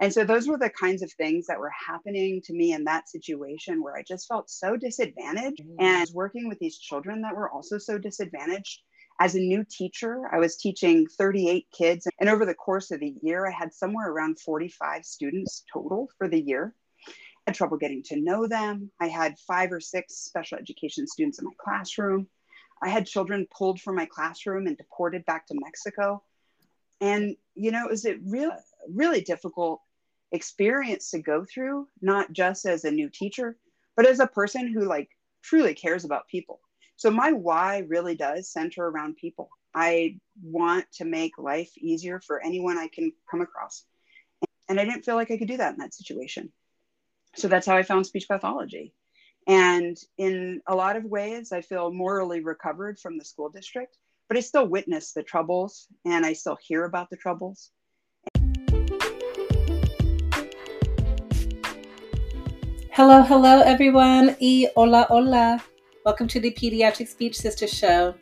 And so those were the kinds of things that were happening to me in that situation where I just felt so disadvantaged mm-hmm. and working with these children that were also so disadvantaged. As a new teacher, I was teaching 38 kids. And over the course of the year, I had somewhere around 45 students total for the year. I had trouble getting to know them. I had five or six special education students in my classroom. I had children pulled from my classroom and deported back to Mexico. And, you know, it was a real, really difficult experience to go through, not just as a new teacher, but as a person who like truly cares about people. So my why really does center around people. I want to make life easier for anyone I can come across. And I didn't feel like I could do that in that situation. So that's how I found speech pathology. And in a lot of ways, I feel morally recovered from the school district, but I still witness the troubles and I still hear about the troubles. Hello, hello, everyone. E hola, hola. Welcome to the Pediatric Speech Sister Show.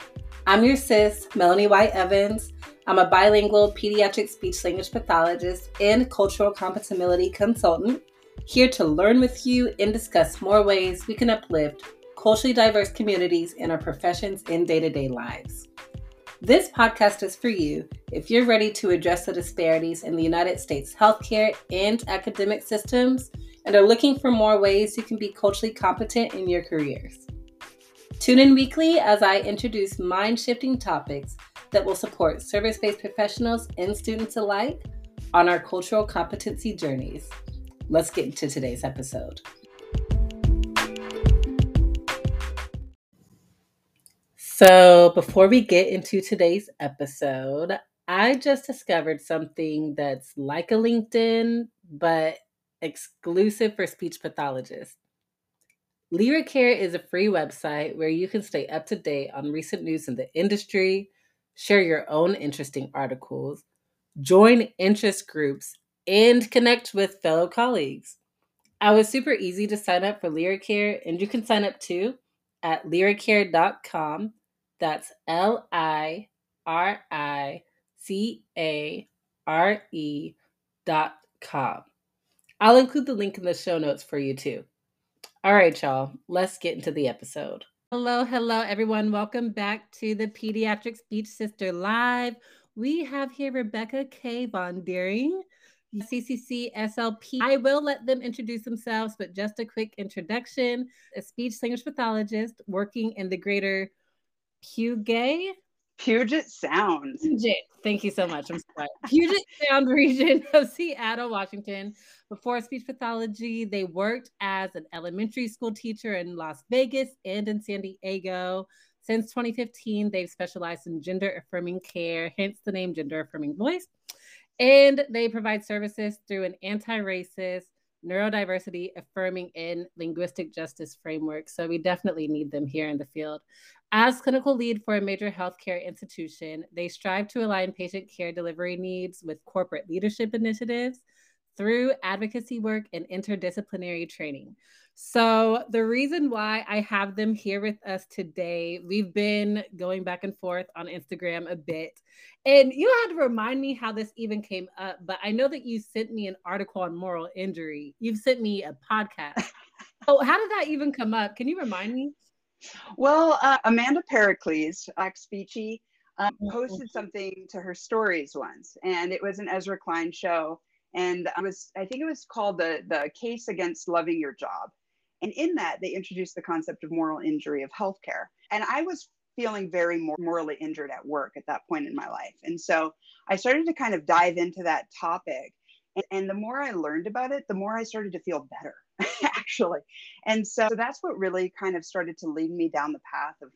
I'm your sis, Melanie White Evans. I'm a bilingual pediatric speech language pathologist and cultural compatibility consultant, here to learn with you and discuss more ways we can uplift culturally diverse communities in our professions and day to day lives. This podcast is for you if you're ready to address the disparities in the United States healthcare and academic systems and are looking for more ways you can be culturally competent in your careers. Tune in weekly as I introduce mind shifting topics that will support service based professionals and students alike on our cultural competency journeys. Let's get into today's episode. So, before we get into today's episode, I just discovered something that's like a LinkedIn, but exclusive for speech pathologists. LyraCare is a free website where you can stay up to date on recent news in the industry, share your own interesting articles, join interest groups, and connect with fellow colleagues. I was super easy to sign up for LyraCare, and you can sign up too at liricare.com. That's L I R I C A R E dot com. I'll include the link in the show notes for you too. All right, y'all, let's get into the episode. Hello, hello, everyone. Welcome back to the Pediatric Speech Sister Live. We have here Rebecca K. Von Duering, CCC SLP. I will let them introduce themselves, but just a quick introduction. A speech language pathologist working in the greater Puget Puget Sound. Puget. Thank you so much. I'm sorry. Puget Sound region of Seattle, Washington. Before speech pathology, they worked as an elementary school teacher in Las Vegas and in San Diego. Since 2015, they've specialized in gender affirming care, hence the name Gender Affirming Voice. And they provide services through an anti racist, neurodiversity affirming and linguistic justice framework. So we definitely need them here in the field. As clinical lead for a major healthcare institution, they strive to align patient care delivery needs with corporate leadership initiatives through advocacy work and interdisciplinary training. So, the reason why I have them here with us today, we've been going back and forth on Instagram a bit. And you had to remind me how this even came up, but I know that you sent me an article on moral injury. You've sent me a podcast. so, how did that even come up? Can you remind me? Well, uh, Amanda Pericles, ex Speechy, um, posted something to her stories once, and it was an Ezra Klein show and I was I think it was called the the case against loving your job. And in that, they introduced the concept of moral injury of healthcare. And I was feeling very more morally injured at work at that point in my life. And so I started to kind of dive into that topic. And, and the more I learned about it, the more I started to feel better, actually. And so that's what really kind of started to lead me down the path of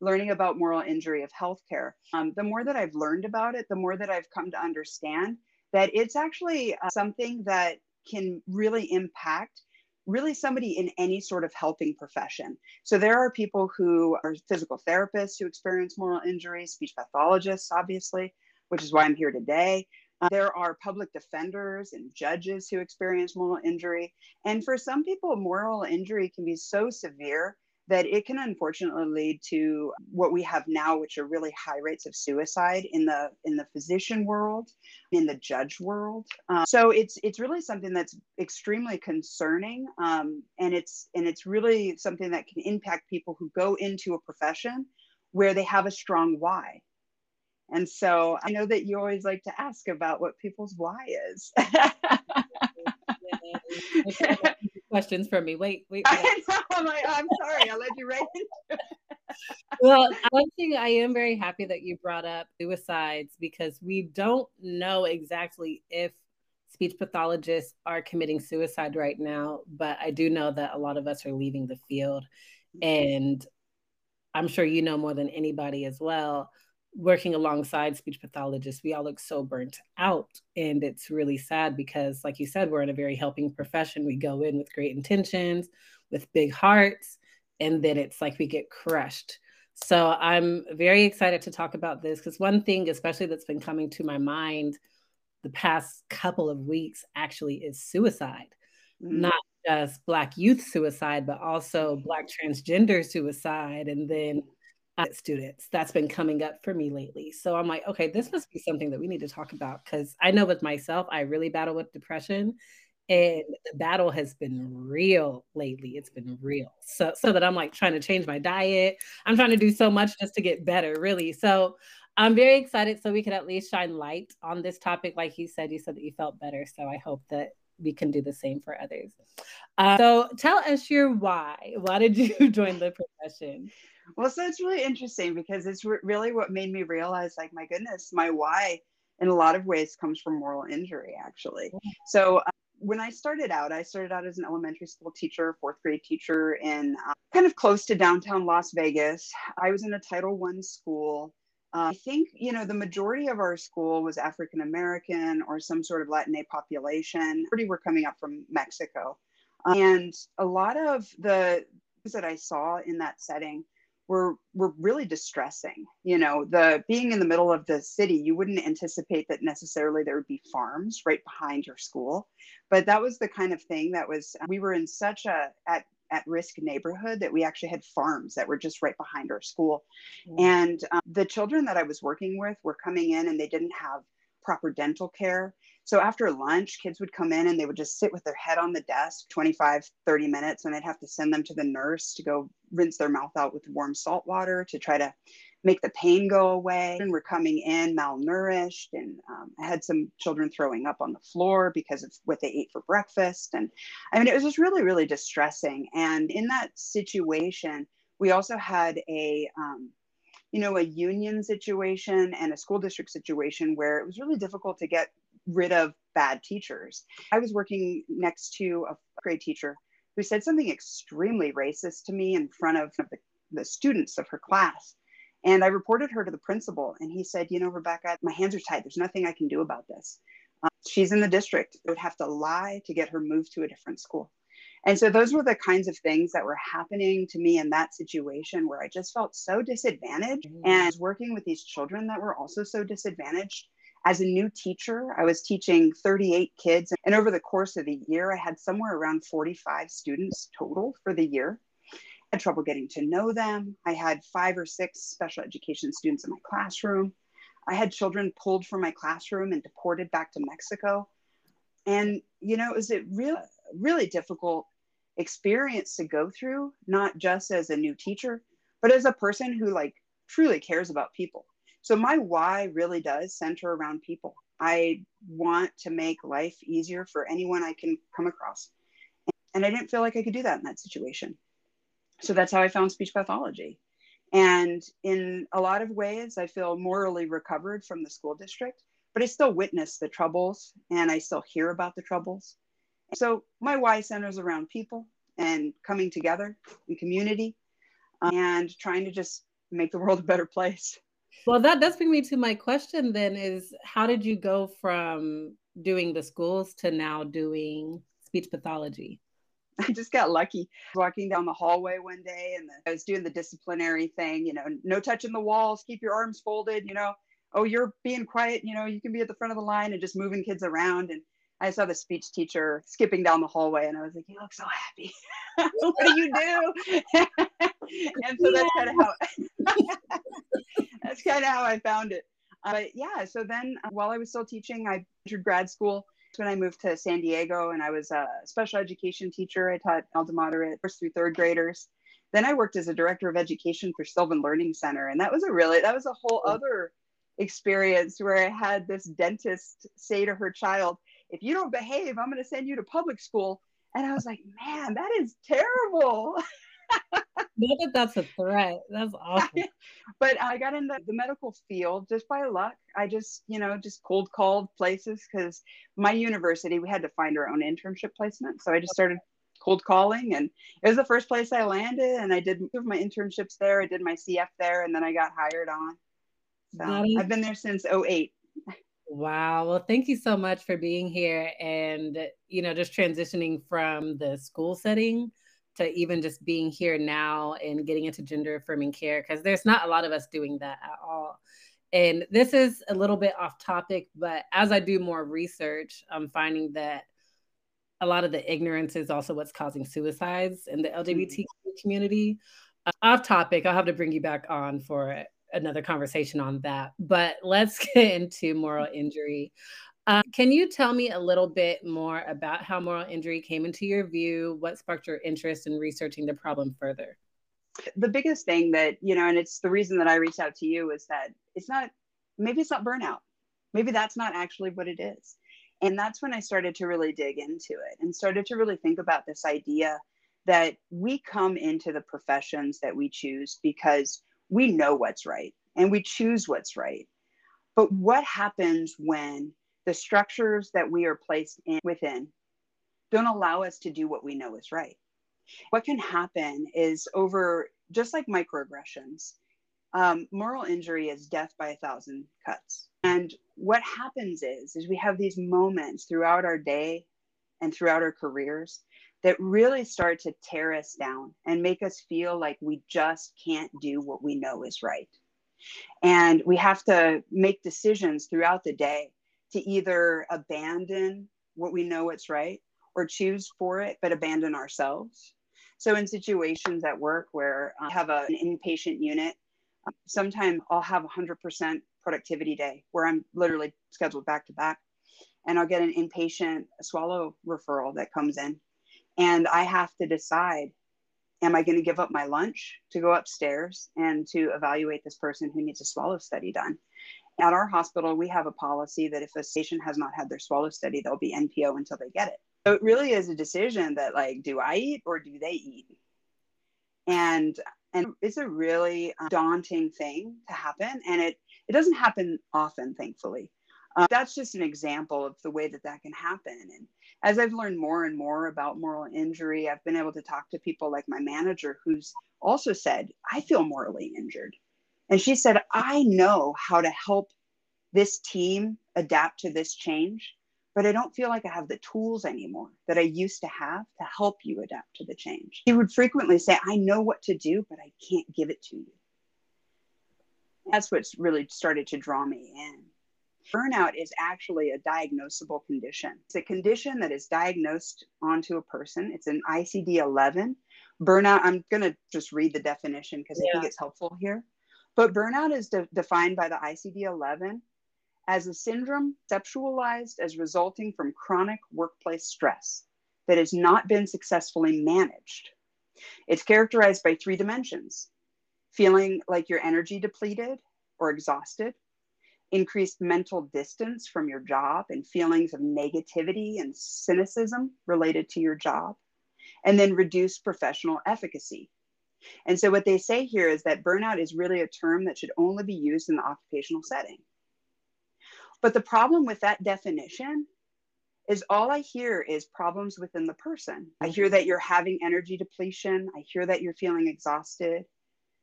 learning about moral injury of healthcare. Um, the more that I've learned about it, the more that I've come to understand that it's actually uh, something that can really impact really somebody in any sort of helping profession. So there are people who are physical therapists who experience moral injury, speech pathologists, obviously, which is why I'm here today. Uh, there are public defenders and judges who experience moral injury. And for some people, moral injury can be so severe that it can unfortunately lead to what we have now which are really high rates of suicide in the in the physician world in the judge world um, so it's it's really something that's extremely concerning um, and it's and it's really something that can impact people who go into a profession where they have a strong why and so i know that you always like to ask about what people's why is questions from me. Wait, wait. wait. I know. I'm, like, I'm sorry. I let you right into it. well, one thing I am very happy that you brought up suicides because we don't know exactly if speech pathologists are committing suicide right now, but I do know that a lot of us are leaving the field. Mm-hmm. And I'm sure you know more than anybody as well working alongside speech pathologists, we all look so burnt out. And it's really sad because, like you said, we're in a very helping profession. We go in with great intentions, with big hearts, and then it's like we get crushed. So I'm very excited to talk about this because one thing, especially that's been coming to my mind the past couple of weeks, actually is suicide. Mm. Not just Black youth suicide, but also Black transgender suicide. And then students that's been coming up for me lately. So I'm like, okay, this must be something that we need to talk about because I know with myself, I really battle with depression and the battle has been real lately. It's been real. So so that I'm like trying to change my diet. I'm trying to do so much just to get better, really. So I'm very excited so we can at least shine light on this topic. Like you said, you said that you felt better. So I hope that we can do the same for others. Uh, so tell us your why. Why did you join the profession? Well, so it's really interesting because it's re- really what made me realize, like, my goodness, my why in a lot of ways comes from moral injury, actually. So uh, when I started out, I started out as an elementary school teacher, fourth grade teacher in uh, kind of close to downtown Las Vegas. I was in a Title One school. Uh, I think, you know, the majority of our school was African American or some sort of Latinx population. Pretty were coming up from Mexico. and a lot of the things that I saw in that setting were were really distressing. You know, the being in the middle of the city, you wouldn't anticipate that necessarily there would be farms right behind your school, but that was the kind of thing that was. We were in such a at at risk neighborhood that we actually had farms that were just right behind our school, mm. and um, the children that I was working with were coming in and they didn't have proper dental care so after lunch, kids would come in and they would just sit with their head on the desk 25, 30 minutes, and I'd have to send them to the nurse to go rinse their mouth out with warm salt water to try to make the pain go away. And we're coming in malnourished, and um, I had some children throwing up on the floor because of what they ate for breakfast. And I mean, it was just really, really distressing. And in that situation, we also had a um, you know, a union situation and a school district situation where it was really difficult to get rid of bad teachers. I was working next to a grade teacher who said something extremely racist to me in front of the, the students of her class. And I reported her to the principal, and he said, You know, Rebecca, my hands are tied. There's nothing I can do about this. Um, she's in the district. I would have to lie to get her moved to a different school. And so those were the kinds of things that were happening to me in that situation where I just felt so disadvantaged mm-hmm. and working with these children that were also so disadvantaged as a new teacher, I was teaching 38 kids. And over the course of the year, I had somewhere around 45 students total for the year. I had trouble getting to know them. I had five or six special education students in my classroom. I had children pulled from my classroom and deported back to Mexico. And, you know, it was a real, really difficult experience to go through, not just as a new teacher, but as a person who like truly cares about people. So my why really does center around people. I want to make life easier for anyone I can come across. And I didn't feel like I could do that in that situation. So that's how I found speech pathology. And in a lot of ways, I feel morally recovered from the school district, but I still witness the troubles and I still hear about the troubles. So my why centers around people and coming together in community um, and trying to just make the world a better place. Well, that does bring me to my question then is how did you go from doing the schools to now doing speech pathology? I just got lucky walking down the hallway one day and the, I was doing the disciplinary thing, you know, no touching the walls, keep your arms folded, you know, oh, you're being quiet, you know, you can be at the front of the line and just moving kids around. And I saw the speech teacher skipping down the hallway and I was like, you look so happy. what do you do? and so that's kind of how that's kind of how I found it. Uh, but yeah, so then uh, while I was still teaching, I entered grad school. When I moved to San Diego and I was a special education teacher, I taught alto moderate first through third graders. Then I worked as a director of education for Sylvan Learning Center, and that was a really that was a whole other experience where I had this dentist say to her child, if you don't behave, I'm going to send you to public school. And I was like, man, that is terrible. Not that that's a threat. That's awesome. but I got into the medical field just by luck. I just, you know, just cold called places because my university, we had to find our own internship placement. So I just started cold calling and it was the first place I landed. And I did my internships there. I did my CF there and then I got hired on. So I've been there since 08. Wow. Well, thank you so much for being here and, you know, just transitioning from the school setting to even just being here now and getting into gender affirming care because there's not a lot of us doing that at all. And this is a little bit off topic, but as I do more research, I'm finding that a lot of the ignorance is also what's causing suicides in the LGBT mm-hmm. community. Uh, off topic, I'll have to bring you back on for another conversation on that. But let's get into moral injury. Uh, can you tell me a little bit more about how moral injury came into your view? What sparked your interest in researching the problem further? The biggest thing that, you know, and it's the reason that I reached out to you is that it's not, maybe it's not burnout. Maybe that's not actually what it is. And that's when I started to really dig into it and started to really think about this idea that we come into the professions that we choose because we know what's right and we choose what's right. But what happens when the structures that we are placed in within don't allow us to do what we know is right? What can happen is over just like microaggressions, um, moral injury is death by a thousand cuts. And what happens is, is we have these moments throughout our day and throughout our careers that really start to tear us down and make us feel like we just can't do what we know is right. And we have to make decisions throughout the day to either abandon what we know it's right or choose for it, but abandon ourselves. So, in situations at work where I have a, an inpatient unit, sometimes I'll have 100% productivity day where I'm literally scheduled back to back, and I'll get an inpatient swallow referral that comes in and I have to decide am I going to give up my lunch to go upstairs and to evaluate this person who needs a swallow study done? At our hospital, we have a policy that if a patient has not had their swallow study, they'll be NPO until they get it. So it really is a decision that like, do I eat or do they eat? And and it's a really daunting thing to happen, and it it doesn't happen often, thankfully. Um, that's just an example of the way that that can happen. And as I've learned more and more about moral injury, I've been able to talk to people like my manager who's also said, I feel morally injured. And she said, I know how to help this team adapt to this change, but I don't feel like I have the tools anymore that I used to have to help you adapt to the change. She would frequently say, I know what to do, but I can't give it to you. That's what's really started to draw me in. Burnout is actually a diagnosable condition. It's a condition that is diagnosed onto a person. It's an ICD 11. Burnout, I'm going to just read the definition because yeah. I think it's helpful here. But burnout is de- defined by the ICD 11 as a syndrome conceptualized as resulting from chronic workplace stress that has not been successfully managed. It's characterized by three dimensions feeling like you're energy depleted or exhausted, increased mental distance from your job and feelings of negativity and cynicism related to your job, and then reduced professional efficacy. And so, what they say here is that burnout is really a term that should only be used in the occupational setting. But the problem with that definition is all I hear is problems within the person. I hear that you're having energy depletion. I hear that you're feeling exhausted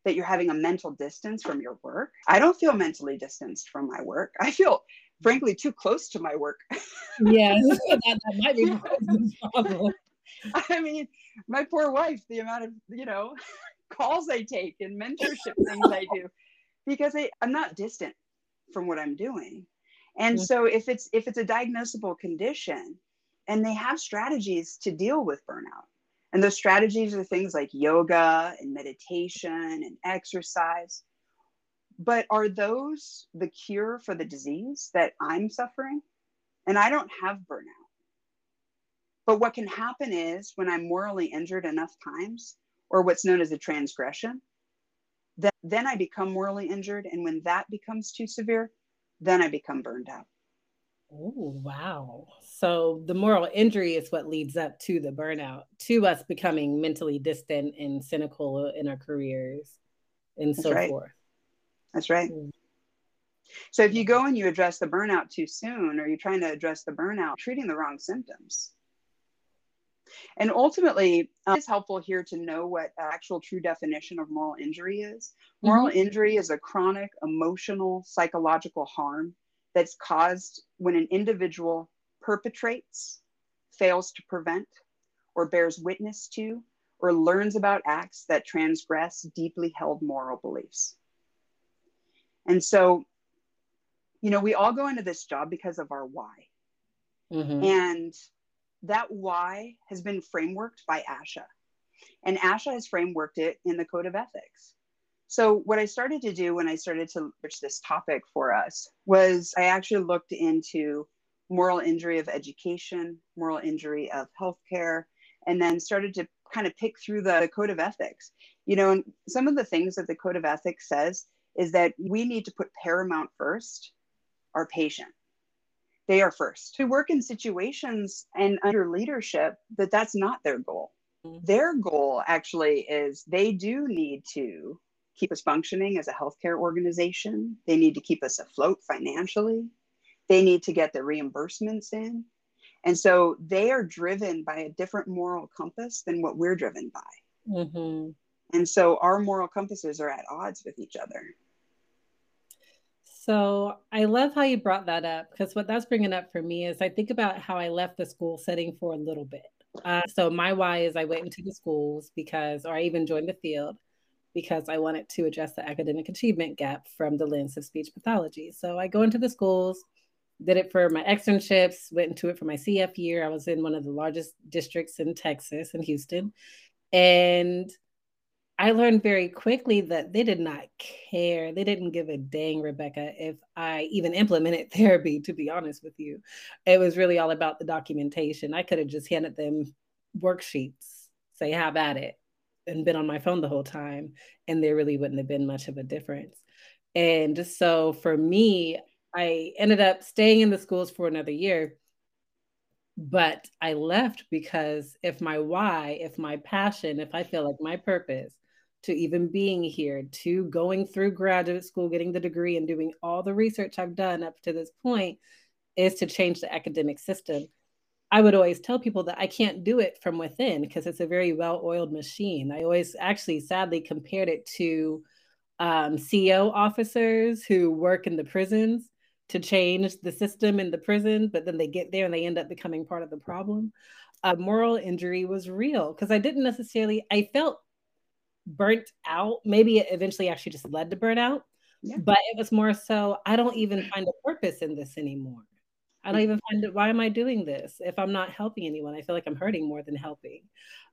that you're having a mental distance from your work. I don't feel mentally distanced from my work. I feel frankly too close to my work. yes, that, that might be the problem. I mean, my poor wife, the amount of, you know, calls I take and mentorship things I do, because I, I'm not distant from what I'm doing. And mm-hmm. so if it's if it's a diagnosable condition and they have strategies to deal with burnout. And those strategies are things like yoga and meditation and exercise. But are those the cure for the disease that I'm suffering? And I don't have burnout. But what can happen is when I'm morally injured enough times, or what's known as a transgression, then, then I become morally injured. And when that becomes too severe, then I become burned out. Oh, wow. So the moral injury is what leads up to the burnout, to us becoming mentally distant and cynical in our careers and That's so right. forth. That's right. Mm. So if you go and you address the burnout too soon, or you're trying to address the burnout, treating the wrong symptoms. And ultimately, uh, it's helpful here to know what actual true definition of moral injury is. Moral mm-hmm. injury is a chronic emotional, psychological harm that's caused when an individual perpetrates, fails to prevent, or bears witness to, or learns about acts that transgress deeply held moral beliefs. And so, you know, we all go into this job because of our why. Mm-hmm. And that why has been frameworked by ASHA. And ASHA has frameworked it in the Code of Ethics. So, what I started to do when I started to research this topic for us was I actually looked into moral injury of education, moral injury of healthcare, and then started to kind of pick through the Code of Ethics. You know, and some of the things that the Code of Ethics says is that we need to put paramount first our patient. They are first. To work in situations and under leadership that that's not their goal. Mm-hmm. Their goal actually is they do need to keep us functioning as a healthcare organization. They need to keep us afloat financially. They need to get the reimbursements in. And so they are driven by a different moral compass than what we're driven by. Mm-hmm. And so our moral compasses are at odds with each other. So I love how you brought that up because what that's bringing up for me is I think about how I left the school setting for a little bit. Uh, so my why is I went into the schools because, or I even joined the field because I wanted to address the academic achievement gap from the lens of speech pathology. So I go into the schools, did it for my externships, went into it for my CF year. I was in one of the largest districts in Texas, in Houston. And I learned very quickly that they did not care. They didn't give a dang, Rebecca, if I even implemented therapy, to be honest with you. It was really all about the documentation. I could have just handed them worksheets, say, have at it and been on my phone the whole time and there really wouldn't have been much of a difference and so for me i ended up staying in the schools for another year but i left because if my why if my passion if i feel like my purpose to even being here to going through graduate school getting the degree and doing all the research i've done up to this point is to change the academic system I would always tell people that I can't do it from within because it's a very well oiled machine. I always actually sadly compared it to um, CO officers who work in the prisons to change the system in the prison, but then they get there and they end up becoming part of the problem. Uh, moral injury was real because I didn't necessarily, I felt burnt out. Maybe it eventually actually just led to burnout, yeah. but it was more so I don't even find a purpose in this anymore. I don't even find it. Why am I doing this if I'm not helping anyone? I feel like I'm hurting more than helping.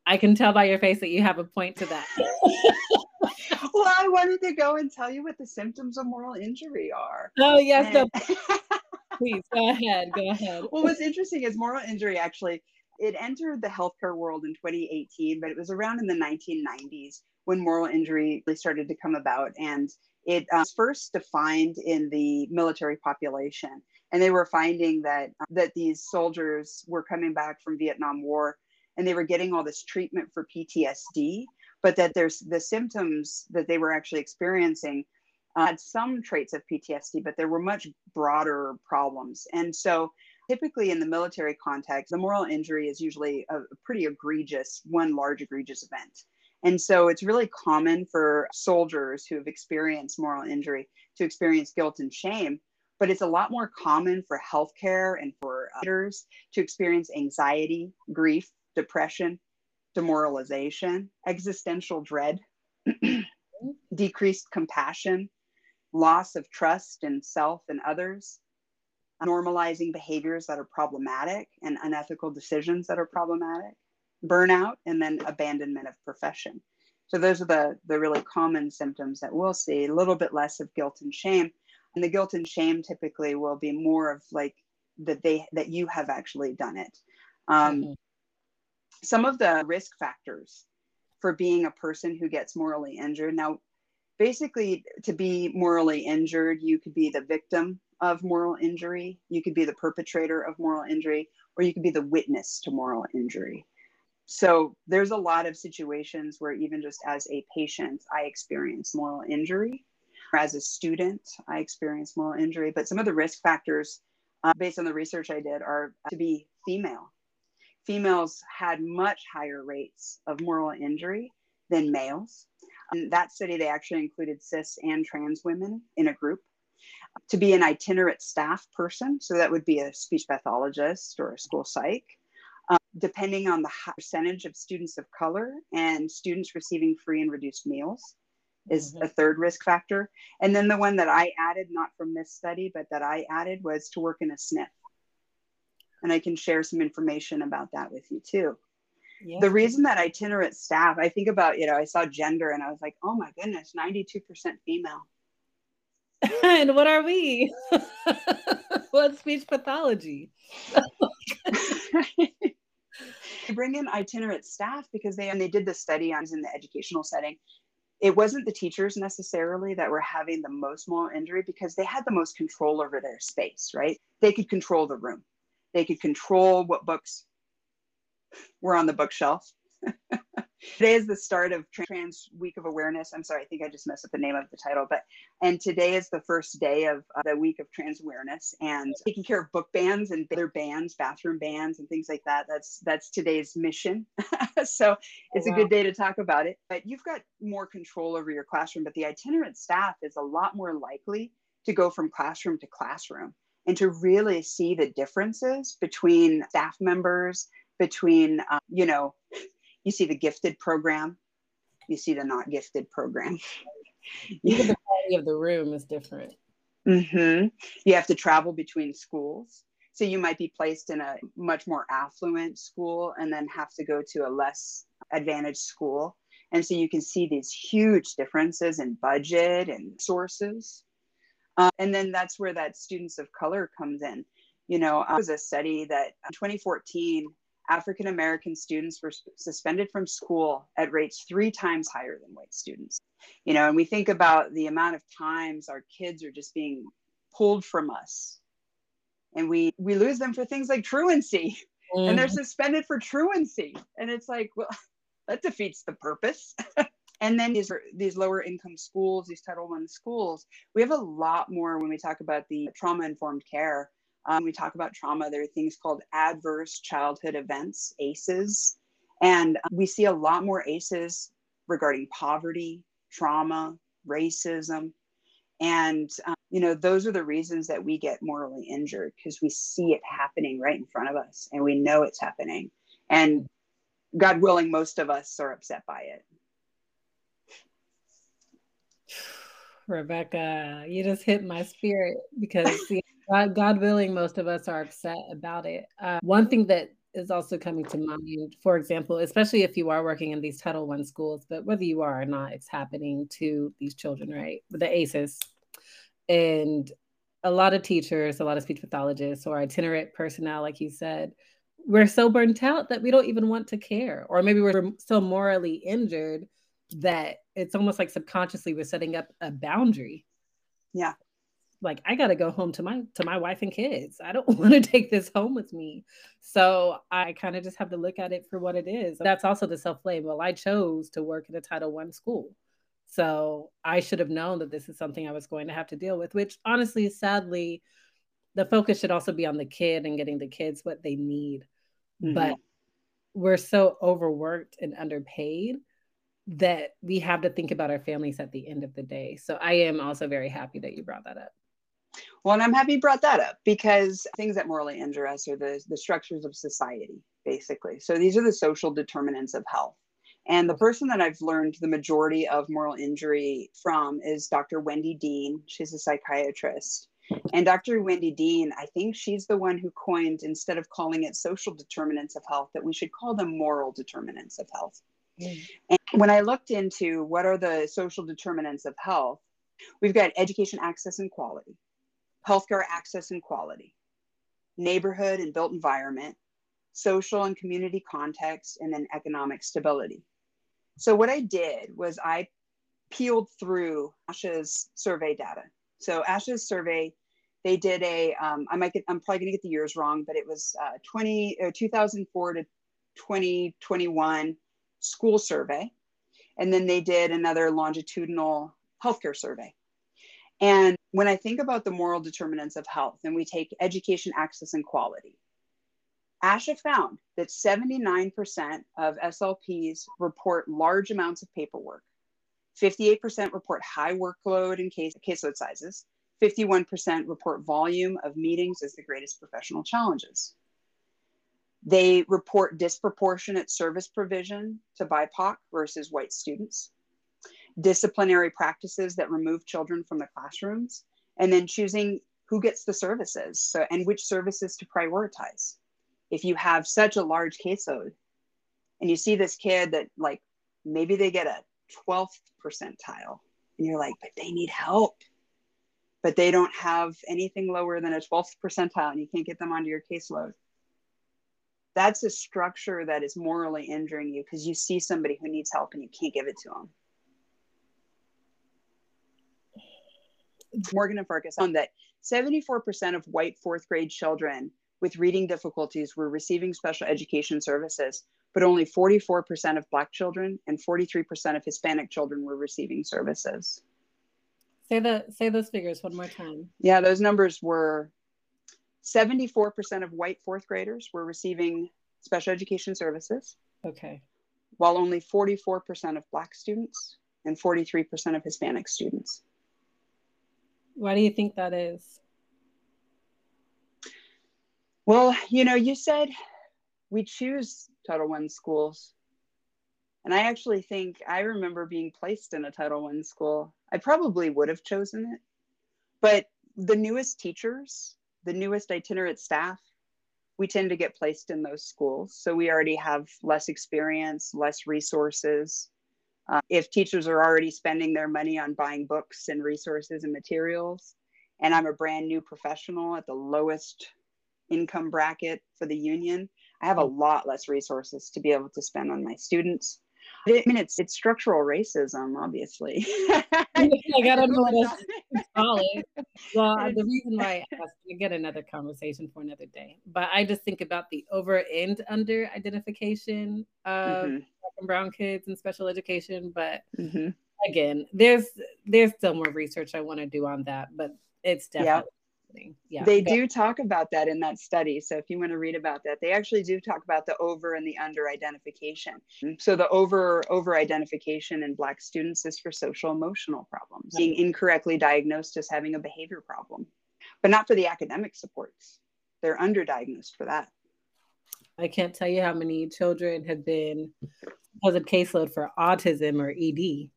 I can tell by your face that you have a point to that. well, I wanted to go and tell you what the symptoms of moral injury are. Oh, yes. And... Please go ahead. Go ahead. Well, what's interesting is moral injury actually, it entered the healthcare world in 2018, but it was around in the 1990s when moral injury really started to come about. And it uh, was first defined in the military population and they were finding that uh, that these soldiers were coming back from Vietnam War and they were getting all this treatment for PTSD, but that there's the symptoms that they were actually experiencing uh, had some traits of PTSD, but there were much broader problems. And so typically in the military context, the moral injury is usually a, pretty egregious, one large egregious event. And so it's really common for soldiers who have experienced moral injury to experience guilt and shame but it's a lot more common for healthcare and for others to experience anxiety, grief, depression, demoralization, existential dread, decreased compassion, loss of trust in self and others, normalizing behaviors that are problematic and unethical decisions that are problematic, burnout, and then abandonment of profession. So those are the, the really common symptoms that we'll see, a little bit less of guilt and shame. And the guilt and shame typically will be more of like that they that you have actually done it. Um, mm-hmm. Some of the risk factors for being a person who gets morally injured. Now, basically, to be morally injured, you could be the victim of moral injury, you could be the perpetrator of moral injury, or you could be the witness to moral injury. So there's a lot of situations where even just as a patient, I experience moral injury. As a student, I experience moral injury. But some of the risk factors, uh, based on the research I did, are to be female. Females had much higher rates of moral injury than males. In that study, they actually included cis and trans women in a group to be an itinerant staff person. So that would be a speech pathologist or a school psych. Um, depending on the percentage of students of color and students receiving free and reduced meals is mm-hmm. a third risk factor. And then the one that I added, not from this study, but that I added was to work in a SNF. And I can share some information about that with you too. Yeah. The reason that itinerant staff, I think about, you know, I saw gender and I was like, oh my goodness, 92% female. and what are we? what speech pathology? they bring in itinerant staff because they and they did the study on in the educational setting. It wasn't the teachers necessarily that were having the most moral injury because they had the most control over their space, right? They could control the room. They could control what books were on the bookshelf. Today is the start of Trans Week of Awareness. I'm sorry, I think I just messed up the name of the title, but and today is the first day of uh, the week of trans awareness and taking care of book bans and other bans, bathroom bans, and things like that. That's that's today's mission. so it's oh, wow. a good day to talk about it. But you've got more control over your classroom, but the itinerant staff is a lot more likely to go from classroom to classroom and to really see the differences between staff members between uh, you know you see the gifted program, you see the not gifted program. Even the quality of the room is different. Mm-hmm. You have to travel between schools. So you might be placed in a much more affluent school and then have to go to a less advantaged school. And so you can see these huge differences in budget and sources. Uh, and then that's where that students of color comes in. You know, it was a study that in 2014, African American students were suspended from school at rates three times higher than white students. You know, and we think about the amount of times our kids are just being pulled from us. And we we lose them for things like truancy. Mm. And they're mm-hmm. suspended for truancy. And it's like, well, that defeats the purpose. and then these these lower income schools, these Title One schools, we have a lot more when we talk about the trauma informed care um, we talk about trauma. There are things called adverse childhood events, ACEs. And we see a lot more ACEs regarding poverty, trauma, racism. And, um, you know, those are the reasons that we get morally injured because we see it happening right in front of us and we know it's happening. And God willing, most of us are upset by it. Rebecca, you just hit my spirit because see, God, God, willing, most of us are upset about it. Uh, one thing that is also coming to mind, for example, especially if you are working in these Title One schools, but whether you are or not, it's happening to these children, right? The ACEs, and a lot of teachers, a lot of speech pathologists, or itinerant personnel, like you said, we're so burnt out that we don't even want to care, or maybe we're so morally injured that it's almost like subconsciously we're setting up a boundary. Yeah like i got to go home to my to my wife and kids. I don't want to take this home with me. So i kind of just have to look at it for what it is. That's also the self-blame. Well i chose to work in a title one school. So i should have known that this is something i was going to have to deal with which honestly sadly the focus should also be on the kid and getting the kids what they need. Mm-hmm. but we're so overworked and underpaid that we have to think about our families at the end of the day. So i am also very happy that you brought that up well, and I'm happy you brought that up because things that morally injure us are the, the structures of society, basically. So these are the social determinants of health. And the person that I've learned the majority of moral injury from is Dr. Wendy Dean. She's a psychiatrist. And Dr. Wendy Dean, I think she's the one who coined, instead of calling it social determinants of health, that we should call them moral determinants of health. Mm. And when I looked into what are the social determinants of health, we've got education access and quality, healthcare access and quality, neighborhood and built environment, social and community context, and then economic stability. So, what I did was I peeled through ASHA's survey data. So, ASHA's survey, they did a. Um, I might get, I'm probably going to get the years wrong, but it was uh, 20, uh, 2004 to 2021 school survey. And then they did another longitudinal healthcare survey. And when I think about the moral determinants of health, and we take education, access, and quality, ASHA found that 79% of SLPs report large amounts of paperwork, 58% report high workload and case, caseload sizes, 51% report volume of meetings as the greatest professional challenges. They report disproportionate service provision to BIPOC versus white students, disciplinary practices that remove children from the classrooms, and then choosing who gets the services so, and which services to prioritize. If you have such a large caseload and you see this kid that like maybe they get a 12th percentile and you're like but they need help. But they don't have anything lower than a 12th percentile and you can't get them onto your caseload. That's a structure that is morally injuring you because you see somebody who needs help and you can't give it to them morgan and farkas found that 74% of white fourth grade children with reading difficulties were receiving special education services, but only 44% of Black children and 43% of Hispanic children were receiving services. Say the say those figures one more time. Yeah, those numbers were 74% of white fourth graders were receiving special education services. Okay. While only 44% of Black students and 43% of Hispanic students. Why do you think that is? Well, you know, you said we choose Title I schools. And I actually think I remember being placed in a Title I school. I probably would have chosen it. But the newest teachers, the newest itinerant staff, we tend to get placed in those schools. So we already have less experience, less resources. Uh, if teachers are already spending their money on buying books and resources and materials, and I'm a brand new professional at the lowest income bracket for the union, I have a lot less resources to be able to spend on my students. I mean, it's it's structural racism, obviously. I gotta know what to call. Well, the reason why I asked, to get another conversation for another day, but I just think about the over and under identification of mm-hmm. And brown kids in special education. But mm-hmm. again, there's there's still more research I want to do on that, but it's definitely. Yeah. They do talk about that in that study. So if you want to read about that, they actually do talk about the over and the under identification. So the over over identification in black students is for social emotional problems, being incorrectly diagnosed as having a behavior problem, but not for the academic supports. They're underdiagnosed for that. I can't tell you how many children have been positive caseload for autism or ED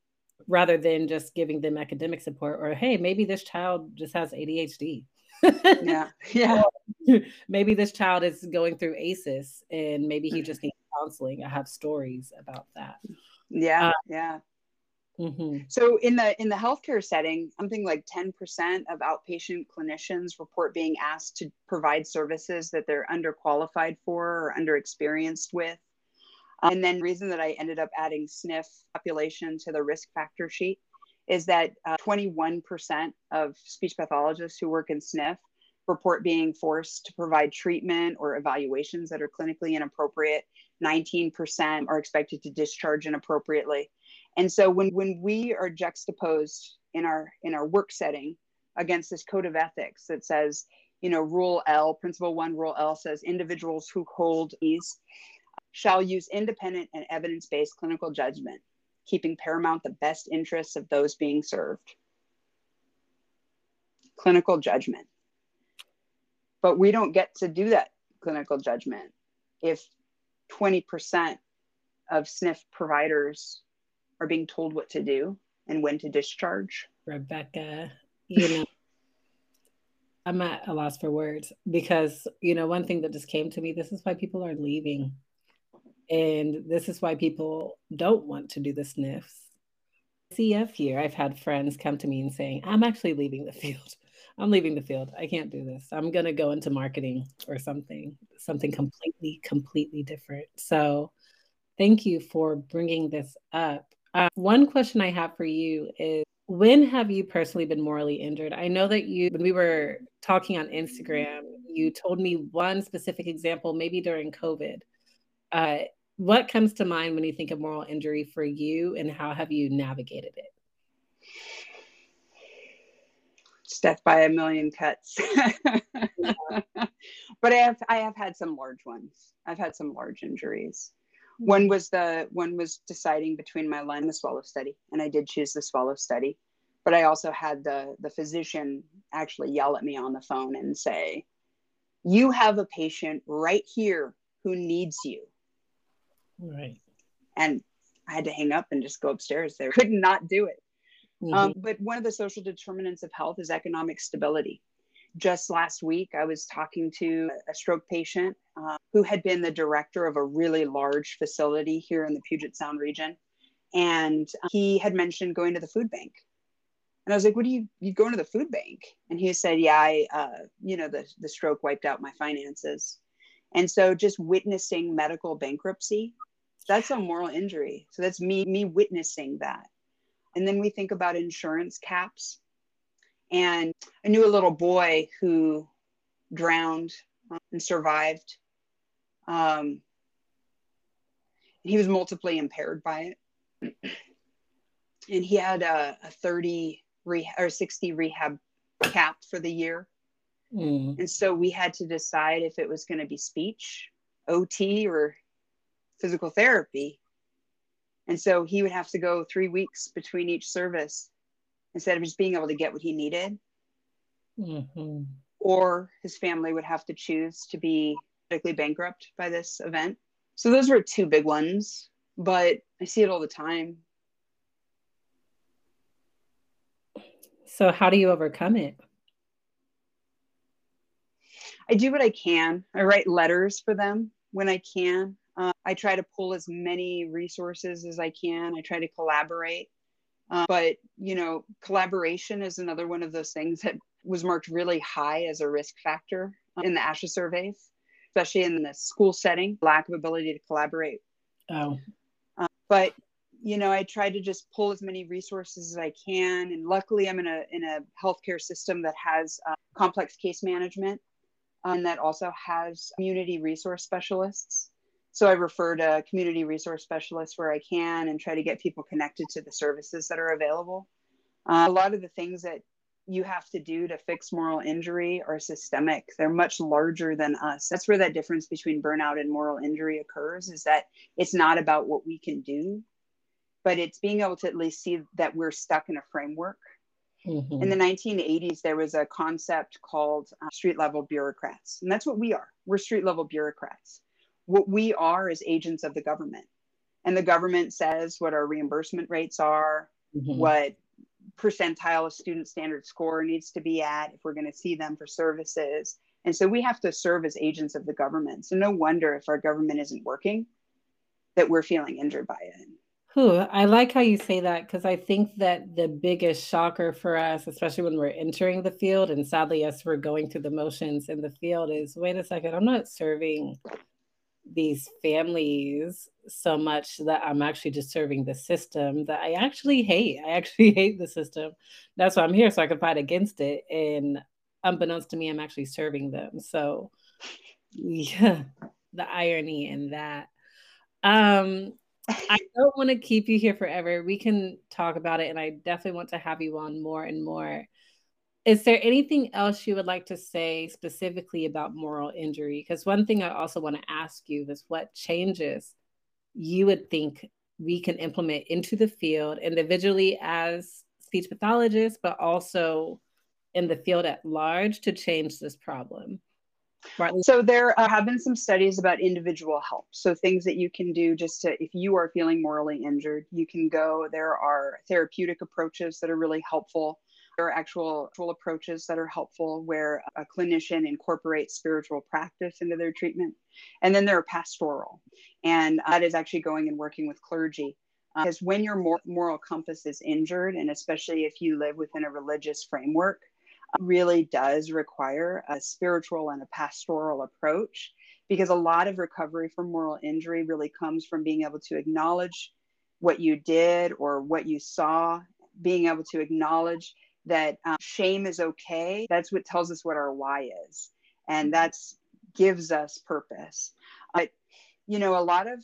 rather than just giving them academic support or hey maybe this child just has adhd yeah. Yeah. maybe this child is going through ACEs and maybe he just needs counseling. I have stories about that. Yeah. Uh, yeah. Mm-hmm. So in the in the healthcare setting, something like 10% of outpatient clinicians report being asked to provide services that they're underqualified for or underexperienced with. And then reason that I ended up adding SNF population to the risk factor sheet is that uh, 21% of speech pathologists who work in SNF report being forced to provide treatment or evaluations that are clinically inappropriate. 19% are expected to discharge inappropriately. And so when, when we are juxtaposed in our in our work setting against this code of ethics that says, you know, rule L, principle one, rule L says individuals who hold these shall use independent and evidence-based clinical judgment keeping paramount the best interests of those being served. Clinical judgment. But we don't get to do that clinical judgment if 20% of SNF providers are being told what to do and when to discharge. Rebecca, you know, I'm at a loss for words because, you know, one thing that just came to me this is why people are leaving. And this is why people don't want to do the sniffs. CF here, I've had friends come to me and saying, I'm actually leaving the field. I'm leaving the field. I can't do this. I'm going to go into marketing or something, something completely, completely different. So thank you for bringing this up. Uh, one question I have for you is when have you personally been morally injured? I know that you, when we were talking on Instagram, you told me one specific example, maybe during COVID. Uh, what comes to mind when you think of moral injury for you, and how have you navigated it? Death by a million cuts. but I have I have had some large ones. I've had some large injuries. One was the one was deciding between my line and the swallow study, and I did choose the swallow study. But I also had the the physician actually yell at me on the phone and say, "You have a patient right here who needs you." Right. And I had to hang up and just go upstairs. There could not do it. Mm-hmm. Um, but one of the social determinants of health is economic stability just last week, I was talking to a stroke patient uh, who had been the director of a really large facility here in the Puget Sound region. And he had mentioned going to the food bank. And I was like, what do you, you going to the food bank? And he said, yeah, I, uh, you know, the, the stroke wiped out my finances. And so just witnessing medical bankruptcy, that's a moral injury. So that's me, me witnessing that. And then we think about insurance caps and I knew a little boy who drowned um, and survived. Um, he was multiply impaired by it. and he had a, a 30 re- or 60 rehab cap for the year. Mm. And so we had to decide if it was going to be speech, OT, or physical therapy. And so he would have to go three weeks between each service instead of just being able to get what he needed. Mm-hmm. Or his family would have to choose to be medically bankrupt by this event. So those were two big ones, but I see it all the time. So, how do you overcome it? I do what I can. I write letters for them when I can. Uh, I try to pull as many resources as I can. I try to collaborate. Um, but, you know, collaboration is another one of those things that was marked really high as a risk factor in the ASHA surveys, especially in the school setting, lack of ability to collaborate. Oh. Uh, but, you know, I try to just pull as many resources as I can. And luckily, I'm in a, in a healthcare system that has uh, complex case management um, and that also has community resource specialists so I refer to community resource specialists where I can and try to get people connected to the services that are available. Uh, a lot of the things that you have to do to fix moral injury are systemic. They're much larger than us. That's where that difference between burnout and moral injury occurs is that it's not about what we can do, but it's being able to at least see that we're stuck in a framework. Mm-hmm. In the 1980s, there was a concept called uh, street level bureaucrats. And that's what we are. We're street level bureaucrats what we are is agents of the government. And the government says what our reimbursement rates are mm-hmm. what percentile of student standard score needs to be at if we're going to see them for services. And so we have to serve as agents of the government. So no wonder if our government isn't working that we're feeling injured by it. Who I like how you say that because I think that the biggest shocker for us, especially when we're entering the field, and sadly, as we're going through the motions in the field, is wait a second, I'm not serving these families so much that I'm actually just serving the system that I actually hate. I actually hate the system. That's why I'm here, so I can fight against it. And unbeknownst to me, I'm actually serving them. So, yeah, the irony in that. Um, I don't want to keep you here forever. We can talk about it, and I definitely want to have you on more and more. Is there anything else you would like to say specifically about moral injury? Because one thing I also want to ask you is what changes you would think we can implement into the field individually as speech pathologists, but also in the field at large to change this problem? So there uh, have been some studies about individual help. So things that you can do just to, if you are feeling morally injured, you can go. There are therapeutic approaches that are really helpful there are actual, actual approaches that are helpful where a clinician incorporates spiritual practice into their treatment. And then there are pastoral, and that is actually going and working with clergy. Because uh, when your mor- moral compass is injured, and especially if you live within a religious framework, really does require a spiritual and a pastoral approach because a lot of recovery from moral injury really comes from being able to acknowledge what you did or what you saw, being able to acknowledge that um, shame is okay. That's what tells us what our why is. And mm-hmm. that's gives us purpose. But, you know, a lot of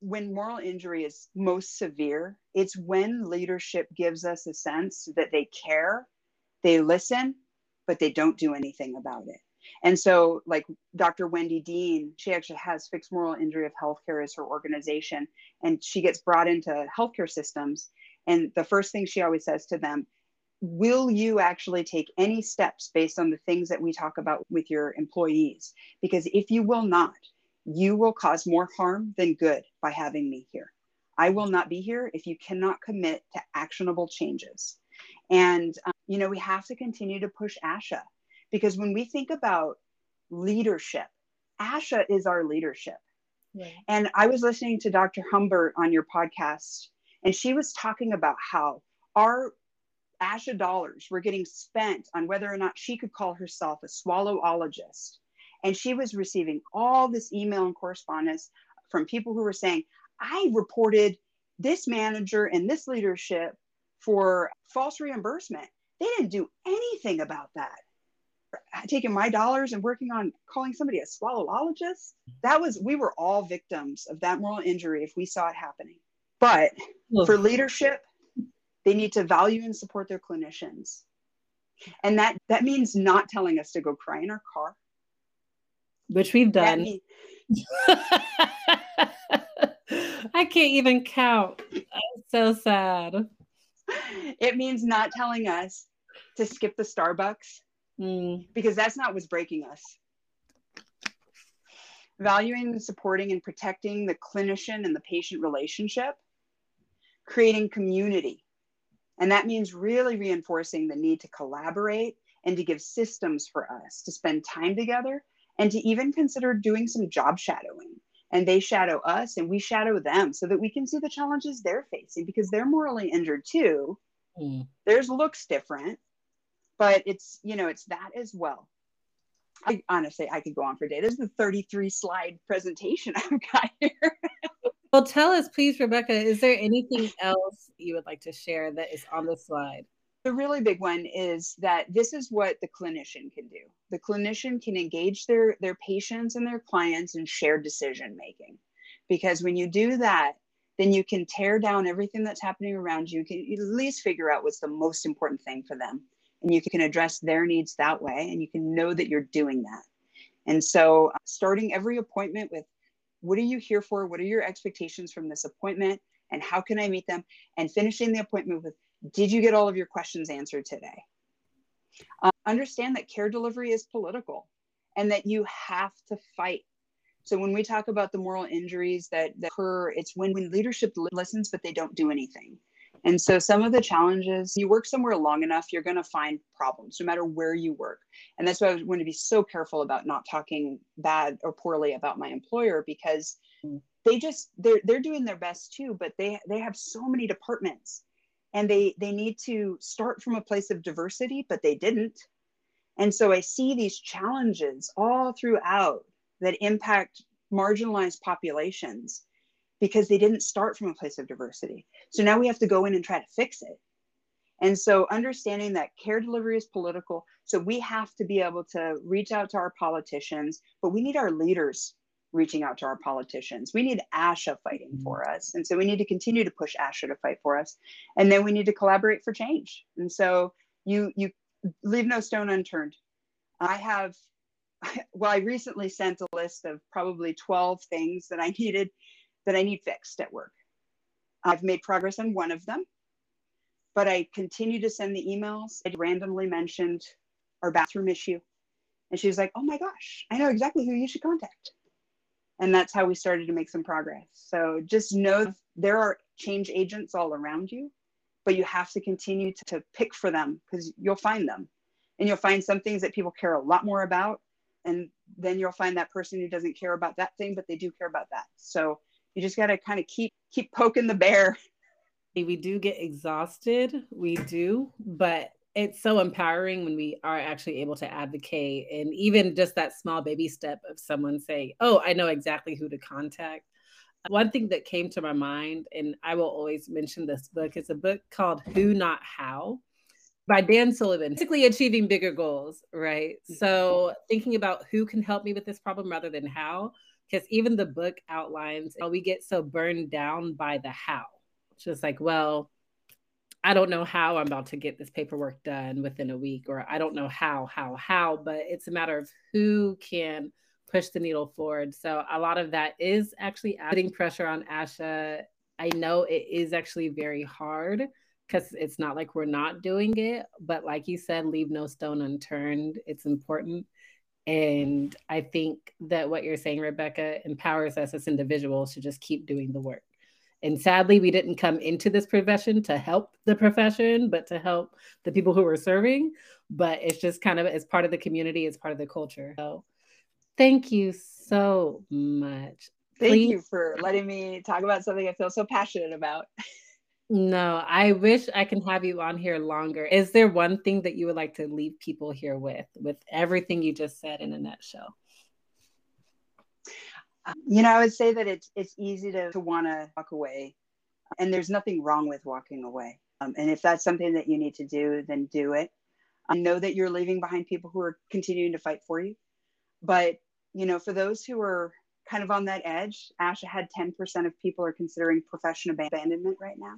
when moral injury is most severe, it's when leadership gives us a sense that they care, they listen, but they don't do anything about it. And so, like Dr. Wendy Dean, she actually has Fixed Moral Injury of Healthcare as her organization, and she gets brought into healthcare systems. And the first thing she always says to them, Will you actually take any steps based on the things that we talk about with your employees? Because if you will not, you will cause more harm than good by having me here. I will not be here if you cannot commit to actionable changes. And, um, you know, we have to continue to push ASHA because when we think about leadership, ASHA is our leadership. Right. And I was listening to Dr. Humbert on your podcast, and she was talking about how our ASHA dollars were getting spent on whether or not she could call herself a swallowologist. And she was receiving all this email and correspondence from people who were saying, I reported this manager and this leadership for false reimbursement. They didn't do anything about that uh, taking my dollars and working on calling somebody a swallowologist that was we were all victims of that moral injury if we saw it happening but for leadership they need to value and support their clinicians and that that means not telling us to go cry in our car which we've done means- i can't even count That's so sad it means not telling us to skip the starbucks mm. because that's not what's breaking us. Valuing, supporting, and protecting the clinician and the patient relationship, creating community. And that means really reinforcing the need to collaborate and to give systems for us to spend time together and to even consider doing some job shadowing. And they shadow us and we shadow them so that we can see the challenges they're facing because they're morally injured too. Mm. Theirs looks different, but it's you know it's that as well I, honestly i could go on for days this is the 33 slide presentation i've got here well tell us please rebecca is there anything else you would like to share that is on the slide? The really big one is that this is what the clinician can do. The clinician can engage their their patients and their clients in shared decision making because when you do that then you can tear down everything that's happening around you. You can at least figure out what's the most important thing for them. And you can address their needs that way and you can know that you're doing that. And so uh, starting every appointment with what are you here for? What are your expectations from this appointment? And how can i meet them? And finishing the appointment with did you get all of your questions answered today? Uh, understand that care delivery is political and that you have to fight. So when we talk about the moral injuries that, that occur it's when, when leadership listens but they don't do anything and so some of the challenges, you work somewhere long enough, you're going to find problems no matter where you work. And that's why I want to be so careful about not talking bad or poorly about my employer because they just they're they're doing their best too, but they they have so many departments and they they need to start from a place of diversity, but they didn't. And so I see these challenges all throughout that impact marginalized populations because they didn't start from a place of diversity. So now we have to go in and try to fix it. And so understanding that care delivery is political, so we have to be able to reach out to our politicians, but we need our leaders reaching out to our politicians. We need ASHA fighting mm-hmm. for us. And so we need to continue to push ASHA to fight for us. And then we need to collaborate for change. And so you you leave no stone unturned. I have well, I recently sent a list of probably 12 things that I needed that I need fixed at work. I've made progress on one of them, but I continue to send the emails. I randomly mentioned our bathroom issue. And she was like, oh my gosh, I know exactly who you should contact. And that's how we started to make some progress. So just know there are change agents all around you. but you have to continue to, to pick for them because you'll find them and you'll find some things that people care a lot more about and then you'll find that person who doesn't care about that thing but they do care about that so you just got to kind of keep keep poking the bear we do get exhausted we do but it's so empowering when we are actually able to advocate and even just that small baby step of someone saying oh i know exactly who to contact one thing that came to my mind and i will always mention this book is a book called who not how by Dan Sullivan, basically achieving bigger goals, right? Mm-hmm. So thinking about who can help me with this problem rather than how, because even the book outlines we get so burned down by the how. It's just like, well, I don't know how I'm about to get this paperwork done within a week, or I don't know how, how, how, but it's a matter of who can push the needle forward. So a lot of that is actually adding pressure on ASHA. I know it is actually very hard because it's not like we're not doing it, but like you said, leave no stone unturned. It's important. And I think that what you're saying, Rebecca, empowers us as individuals to just keep doing the work. And sadly, we didn't come into this profession to help the profession, but to help the people who are serving. But it's just kind of as part of the community, it's part of the culture. So thank you so much. Thank Please. you for letting me talk about something I feel so passionate about. No, I wish I can have you on here longer. Is there one thing that you would like to leave people here with, with everything you just said in a nutshell? Um, you know, I would say that it's it's easy to, to want to walk away, and there's nothing wrong with walking away. Um, and if that's something that you need to do, then do it. I know that you're leaving behind people who are continuing to fight for you, but you know, for those who are kind of on that edge, ASHA had 10% of people are considering profession abandonment right now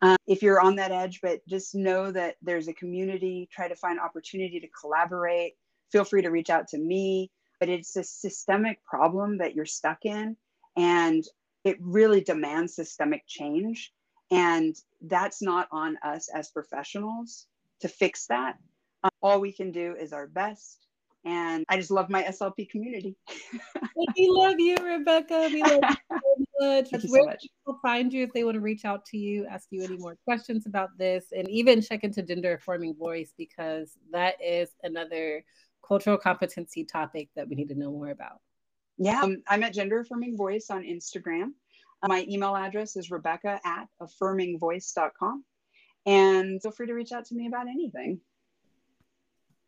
um, if you're on that edge, but just know that there's a community, try to find opportunity to collaborate. Feel free to reach out to me, but it's a systemic problem that you're stuck in. And it really demands systemic change. And that's not on us as professionals to fix that. Um, all we can do is our best and I just love my SLP community. we love you, Rebecca. We love you much. Thank you Where so much. people find you if they want to reach out to you, ask you any more questions about this, and even check into gender affirming voice because that is another cultural competency topic that we need to know more about. Yeah, um, I'm at Gender Affirming Voice on Instagram. Uh, my email address is rebecca at affirmingvoice.com. And feel free to reach out to me about anything.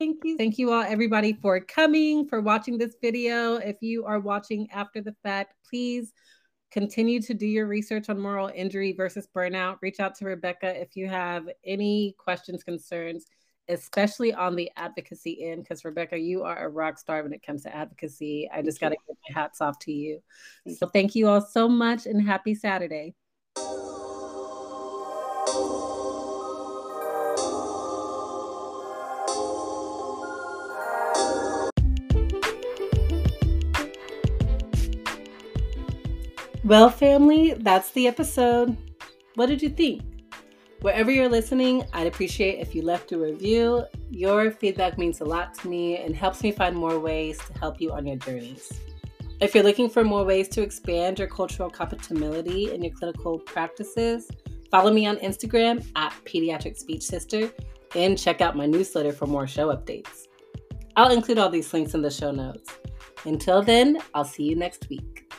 Thank you. Thank you all, everybody, for coming, for watching this video. If you are watching after the fact, please continue to do your research on moral injury versus burnout. Reach out to Rebecca if you have any questions, concerns, especially on the advocacy end, because Rebecca, you are a rock star when it comes to advocacy. I just got to give my hats off to you. So thank you all so much and happy Saturday. Well, family, that's the episode. What did you think? Wherever you're listening, I'd appreciate if you left a review. Your feedback means a lot to me and helps me find more ways to help you on your journeys. If you're looking for more ways to expand your cultural compatibility in your clinical practices, follow me on Instagram at Pediatric Speech Sister and check out my newsletter for more show updates. I'll include all these links in the show notes. Until then, I'll see you next week.